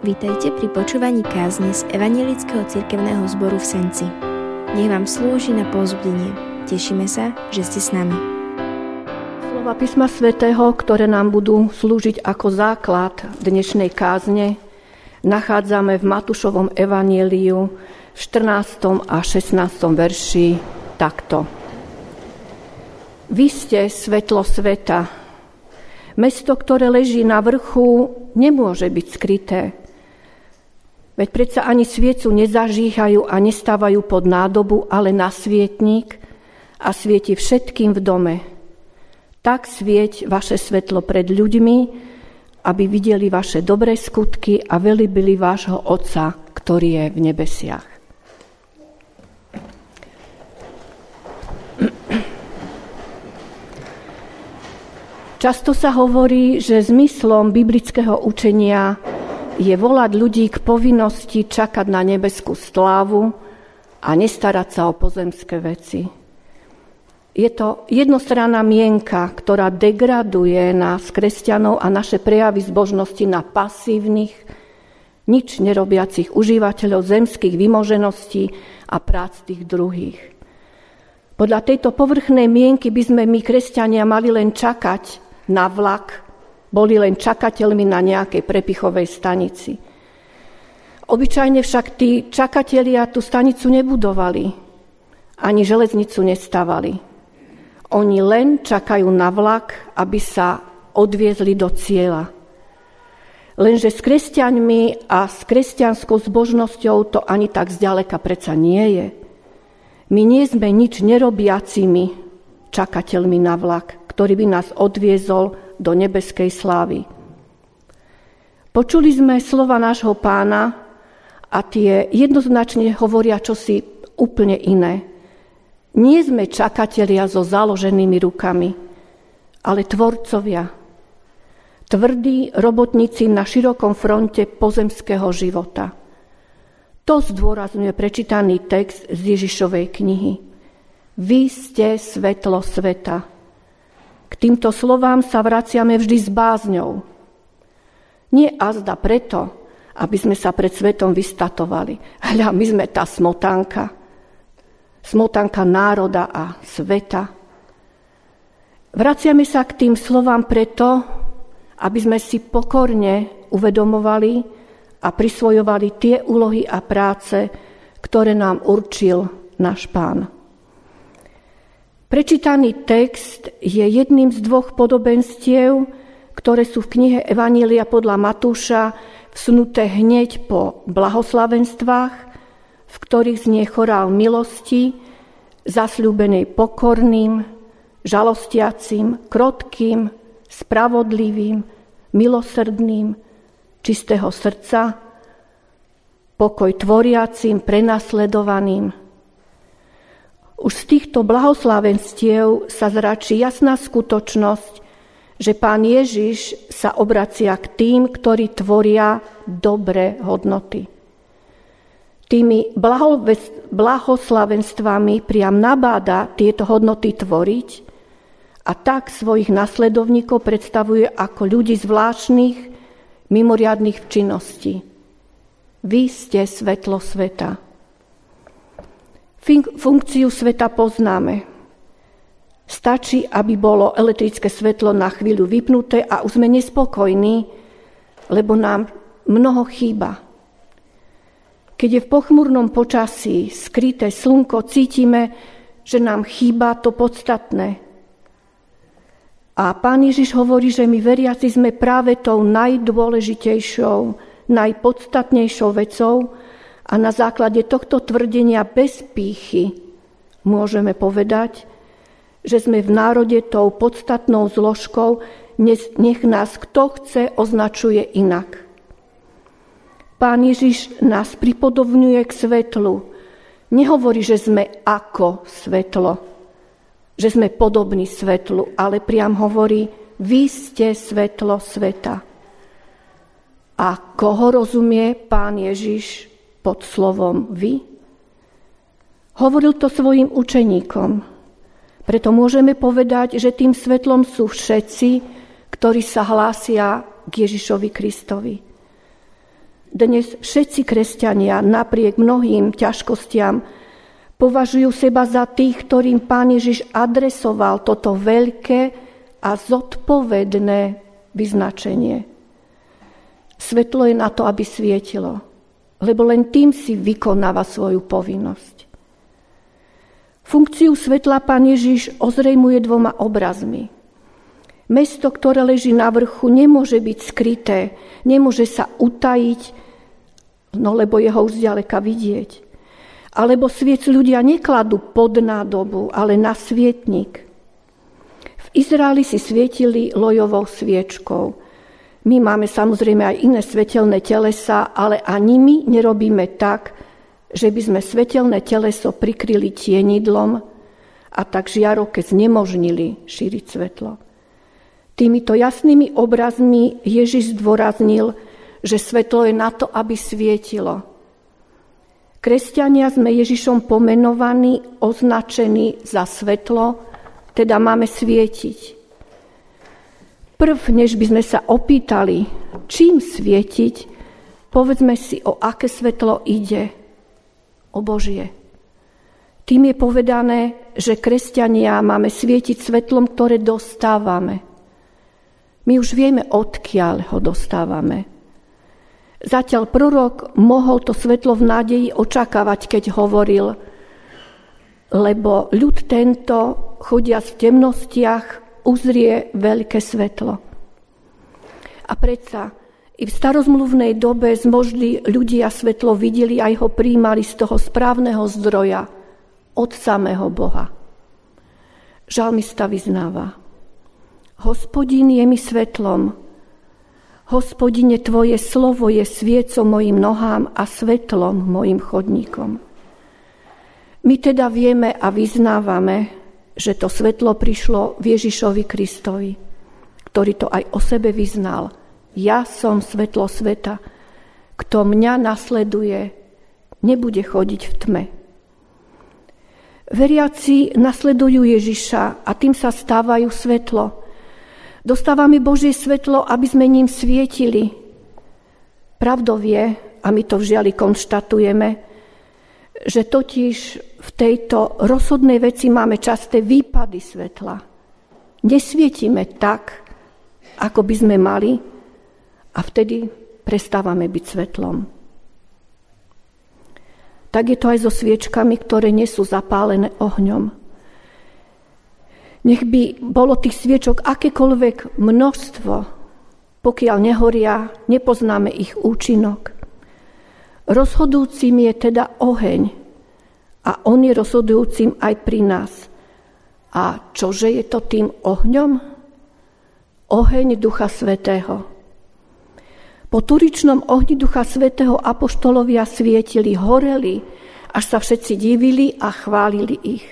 Vítajte pri počúvaní kázne z Evangelického cirkevného zboru v Senci. Nech vám slúži na pozbudenie. Tešíme sa, že ste s nami. Slova písma svätého, ktoré nám budú slúžiť ako základ dnešnej kázne, nachádzame v Matúšovom evanieliu v 14. a 16. verši takto. Vy ste svetlo sveta. Mesto, ktoré leží na vrchu, nemôže byť skryté. Veď predsa ani sviecu nezažíhajú a nestávajú pod nádobu, ale na svietník a svieti všetkým v dome. Tak svieť vaše svetlo pred ľuďmi, aby videli vaše dobré skutky a velibili vášho Otca, ktorý je v nebesiach. Často sa hovorí, že zmyslom biblického učenia je volať ľudí k povinnosti čakať na nebeskú slávu a nestarať sa o pozemské veci. Je to jednostranná mienka, ktorá degraduje nás, kresťanov a naše prejavy zbožnosti na pasívnych, nič nerobiacich užívateľov zemských vymožeností a prác tých druhých. Podľa tejto povrchnej mienky by sme my, kresťania, mali len čakať na vlak, boli len čakateľmi na nejakej prepichovej stanici. Obyčajne však tí čakatelia tú stanicu nebudovali, ani železnicu nestavali. Oni len čakajú na vlak, aby sa odviezli do cieľa. Lenže s kresťanmi a s kresťanskou zbožnosťou to ani tak zďaleka predsa nie je. My nie sme nič nerobiacimi čakateľmi na vlak, ktorý by nás odviezol do nebeskej slávy. Počuli sme slova nášho pána a tie jednoznačne hovoria čosi úplne iné. Nie sme čakatelia so založenými rukami, ale tvorcovia. Tvrdí robotníci na širokom fronte pozemského života. To zdôrazňuje prečítaný text z Ježišovej knihy. Vy ste svetlo sveta. K týmto slovám sa vraciame vždy s bázňou. Nie azda preto, aby sme sa pred svetom vystatovali. Hľa, my sme tá smotanka. Smotanka národa a sveta. Vraciame sa k tým slovám preto, aby sme si pokorne uvedomovali a prisvojovali tie úlohy a práce, ktoré nám určil náš pán. Prečítaný text je jedným z dvoch podobenstiev, ktoré sú v knihe Evanília podľa Matúša vsunuté hneď po blahoslavenstvách, v ktorých znie chorál milosti, zasľúbenej pokorným, žalostiacim, krotkým, spravodlivým, milosrdným, čistého srdca, pokoj tvoriacim, prenasledovaným, už z týchto blahoslavenstiev sa zračí jasná skutočnosť, že pán Ježiš sa obracia k tým, ktorí tvoria dobré hodnoty. Tými blahoslavenstvami priam nabáda tieto hodnoty tvoriť a tak svojich nasledovníkov predstavuje ako ľudí zvláštnych, mimoriadných v činnosti. Vy ste svetlo sveta. Funkciu sveta poznáme. Stačí, aby bolo elektrické svetlo na chvíľu vypnuté a už sme nespokojní, lebo nám mnoho chýba. Keď je v pochmurnom počasí skryté slnko, cítime, že nám chýba to podstatné. A pán Ježiš hovorí, že my veriaci sme práve tou najdôležitejšou, najpodstatnejšou vecou, a na základe tohto tvrdenia bez pýchy môžeme povedať, že sme v národe tou podstatnou zložkou, nech nás kto chce označuje inak. Pán Ježiš nás pripodobňuje k svetlu. Nehovorí, že sme ako svetlo, že sme podobní svetlu, ale priam hovorí, vy ste svetlo sveta. A koho rozumie pán Ježiš pod slovom vy? Hovoril to svojim učeníkom. Preto môžeme povedať, že tým svetlom sú všetci, ktorí sa hlásia k Ježišovi Kristovi. Dnes všetci kresťania napriek mnohým ťažkostiam považujú seba za tých, ktorým pán Ježiš adresoval toto veľké a zodpovedné vyznačenie. Svetlo je na to, aby svietilo, lebo len tým si vykonáva svoju povinnosť. Funkciu svetla pán Ježiš ozrejmuje dvoma obrazmi. Mesto, ktoré leží na vrchu, nemôže byť skryté, nemôže sa utajiť, no lebo je ho už zďaleka vidieť. Alebo sviec ľudia nekladú pod nádobu, ale na svietnik. V Izraeli si svietili lojovou sviečkou. My máme samozrejme aj iné svetelné telesa, ale ani my nerobíme tak, že by sme svetelné teleso prikryli tienidlom a tak žiaroke znemožnili šíriť svetlo. Týmito jasnými obrazmi Ježiš zdôraznil, že svetlo je na to, aby svietilo – Kresťania sme Ježišom pomenovaní, označení za svetlo, teda máme svietiť. Prv, než by sme sa opýtali, čím svietiť, povedzme si, o aké svetlo ide. O Božie. Tým je povedané, že kresťania máme svietiť svetlom, ktoré dostávame. My už vieme, odkiaľ ho dostávame. Zatiaľ prorok mohol to svetlo v nádeji očakávať, keď hovoril, lebo ľud tento, chodia v temnostiach, uzrie veľké svetlo. A predsa i v starozmluvnej dobe zmožli ľudia svetlo videli a ho príjmali z toho správneho zdroja, od samého Boha. Žalmista vyznáva. Hospodin je mi svetlom, Hospodine, Tvoje slovo je sviecom mojim nohám a svetlom mojim chodníkom. My teda vieme a vyznávame, že to svetlo prišlo v Ježišovi Kristovi, ktorý to aj o sebe vyznal. Ja som svetlo sveta. Kto mňa nasleduje, nebude chodiť v tme. Veriaci nasledujú Ježiša a tým sa stávajú svetlo. Dostávame Božie svetlo, aby sme ním svietili. Pravdou je, a my to v žiali konštatujeme, že totiž v tejto rozhodnej veci máme časté výpady svetla. Nesvietime tak, ako by sme mali a vtedy prestávame byť svetlom. Tak je to aj so sviečkami, ktoré nie sú zapálené ohňom. Nech by bolo tých sviečok akékoľvek množstvo, pokiaľ nehoria, nepoznáme ich účinok. Rozhodujúcim je teda oheň a on je rozhodujúcim aj pri nás. A čože je to tým ohňom? Oheň Ducha Svetého. Po turičnom ohni Ducha Svetého apoštolovia svietili, horeli, až sa všetci divili a chválili ich.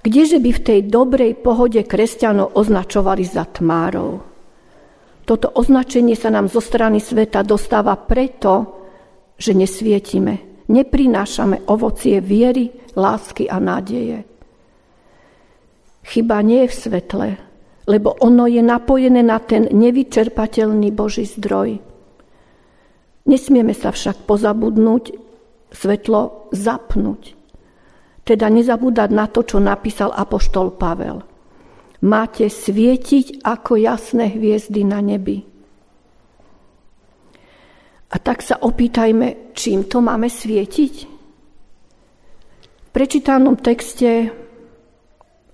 Kdeže by v tej dobrej pohode kresťanov označovali za tmárov? Toto označenie sa nám zo strany sveta dostáva preto, že nesvietime, neprinášame ovocie viery, lásky a nádeje. Chyba nie je v svetle, lebo ono je napojené na ten nevyčerpateľný Boží zdroj. Nesmieme sa však pozabudnúť, svetlo zapnúť. Teda nezabúdať na to, čo napísal apoštol Pavel. Máte svietiť ako jasné hviezdy na nebi. A tak sa opýtajme, čím to máme svietiť? V prečítanom texte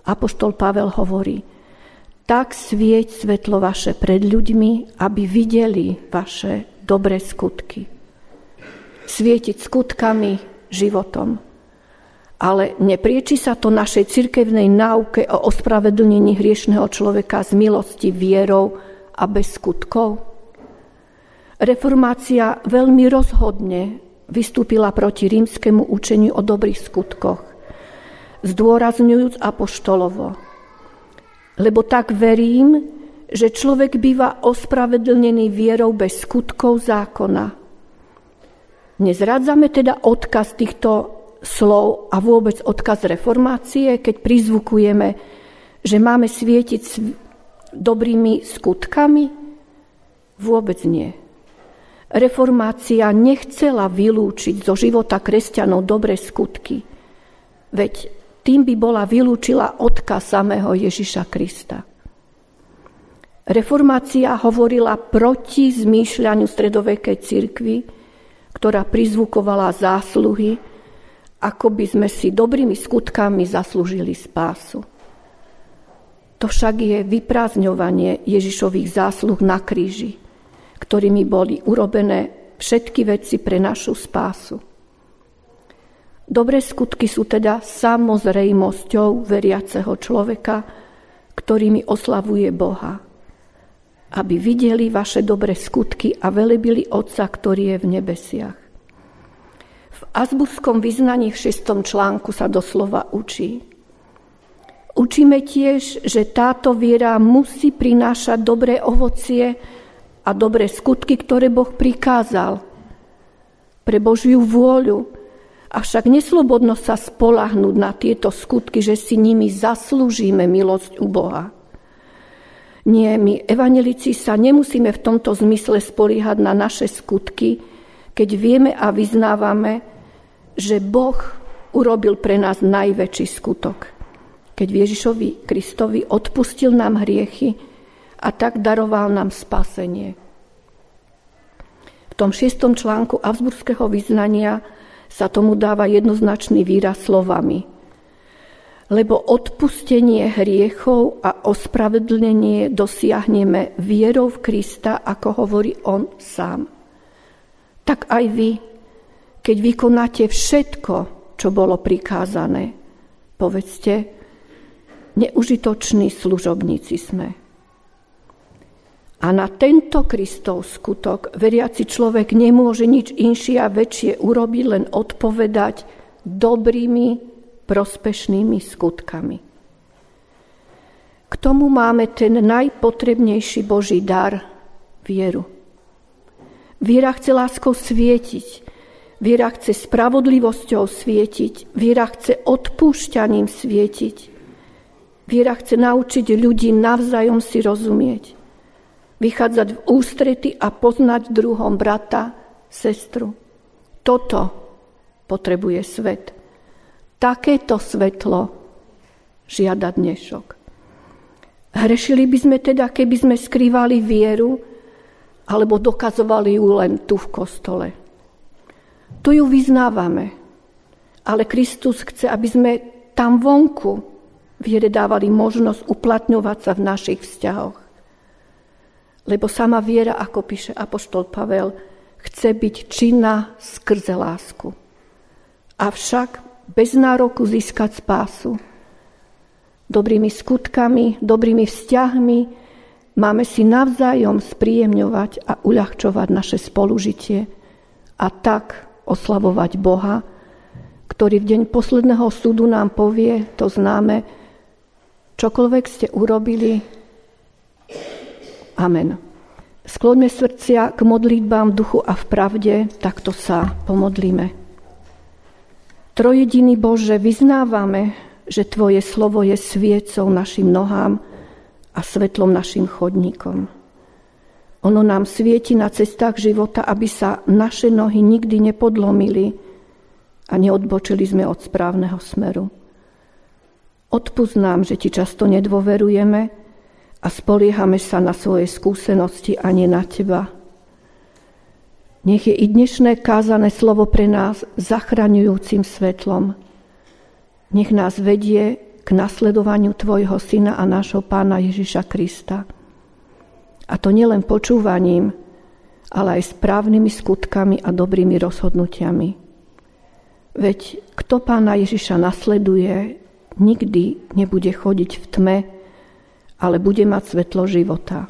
apoštol Pavel hovorí, tak svieť svetlo vaše pred ľuďmi, aby videli vaše dobré skutky. Svietiť skutkami, životom. Ale neprieči sa to našej cirkevnej náuke o ospravedlnení hriešného človeka z milosti vierou a bez skutkov? Reformácia veľmi rozhodne vystúpila proti rímskému učeniu o dobrých skutkoch, zdôrazňujúc apoštolovo. Lebo tak verím, že človek býva ospravedlnený vierou bez skutkov zákona. Nezrádzame teda odkaz týchto slov a vôbec odkaz reformácie, keď prizvukujeme, že máme svietiť dobrými skutkami? Vôbec nie. Reformácia nechcela vylúčiť zo života kresťanov dobré skutky, veď tým by bola vylúčila odkaz samého Ježiša Krista. Reformácia hovorila proti zmýšľaniu stredovekej cirkvi, ktorá prizvukovala zásluhy, ako by sme si dobrými skutkami zaslúžili spásu. To však je vyprázdňovanie Ježišových zásluh na kríži ktorými boli urobené všetky veci pre našu spásu. Dobré skutky sú teda samozrejmosťou veriaceho človeka, ktorými oslavuje Boha. Aby videli vaše dobré skutky a velebili Otca, ktorý je v nebesiach. V azbuskom vyznaní v šestom článku sa doslova učí. Učíme tiež, že táto viera musí prinášať dobré ovocie, a dobré skutky, ktoré Boh prikázal pre Božiu vôľu. Avšak neslobodno sa spolahnúť na tieto skutky, že si nimi zaslúžime milosť u Boha. Nie, my evanelici sa nemusíme v tomto zmysle spoliehať na naše skutky, keď vieme a vyznávame, že Boh urobil pre nás najväčší skutok. Keď Ježišovi Kristovi odpustil nám hriechy, a tak daroval nám spasenie. V tom šiestom článku Avsburského vyznania sa tomu dáva jednoznačný výraz slovami. Lebo odpustenie hriechov a ospravedlnenie dosiahneme vierou v Krista, ako hovorí on sám. Tak aj vy, keď vykonáte všetko, čo bolo prikázané, povedzte, neužitoční služobníci sme. A na tento Kristov skutok veriaci človek nemôže nič inšie a väčšie urobiť, len odpovedať dobrými, prospešnými skutkami. K tomu máme ten najpotrebnejší Boží dar, vieru. Viera chce láskou svietiť, viera chce spravodlivosťou svietiť, viera chce odpúšťaním svietiť, viera chce naučiť ľudí navzájom si rozumieť vychádzať v ústrety a poznať druhom brata, sestru. Toto potrebuje svet. Takéto svetlo žiada dnešok. Hrešili by sme teda, keby sme skrývali vieru, alebo dokazovali ju len tu v kostole. Tu ju vyznávame, ale Kristus chce, aby sme tam vonku viere dávali možnosť uplatňovať sa v našich vzťahoch. Lebo sama viera, ako píše Apoštol Pavel, chce byť činná skrze lásku. Avšak bez nároku získať spásu. Dobrými skutkami, dobrými vzťahmi máme si navzájom spríjemňovať a uľahčovať naše spolužitie a tak oslavovať Boha, ktorý v deň posledného súdu nám povie, to známe, čokoľvek ste urobili, Amen. Skloňme srdcia k modlitbám v duchu a v pravde, takto sa pomodlíme. Trojediný Bože, vyznávame, že Tvoje slovo je sviecou našim nohám a svetlom našim chodníkom. Ono nám svieti na cestách života, aby sa naše nohy nikdy nepodlomili a neodbočili sme od správneho smeru. Odpúsť nám, že Ti často nedôverujeme, a spoliehame sa na svoje skúsenosti a nie na Teba. Nech je i dnešné kázané slovo pre nás zachraňujúcim svetlom. Nech nás vedie k nasledovaniu Tvojho Syna a nášho Pána Ježiša Krista. A to nielen počúvaním, ale aj správnymi skutkami a dobrými rozhodnutiami. Veď kto Pána Ježiša nasleduje, nikdy nebude chodiť v tme, ale bude mať svetlo života.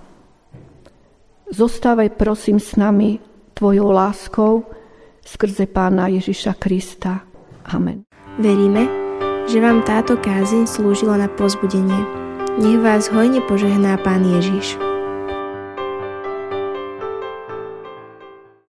Zostávaj prosím s nami Tvojou láskou skrze Pána Ježiša Krista. Amen. Veríme, že vám táto kázeň slúžila na pozbudenie. Nech vás hojne požehná Pán Ježiš.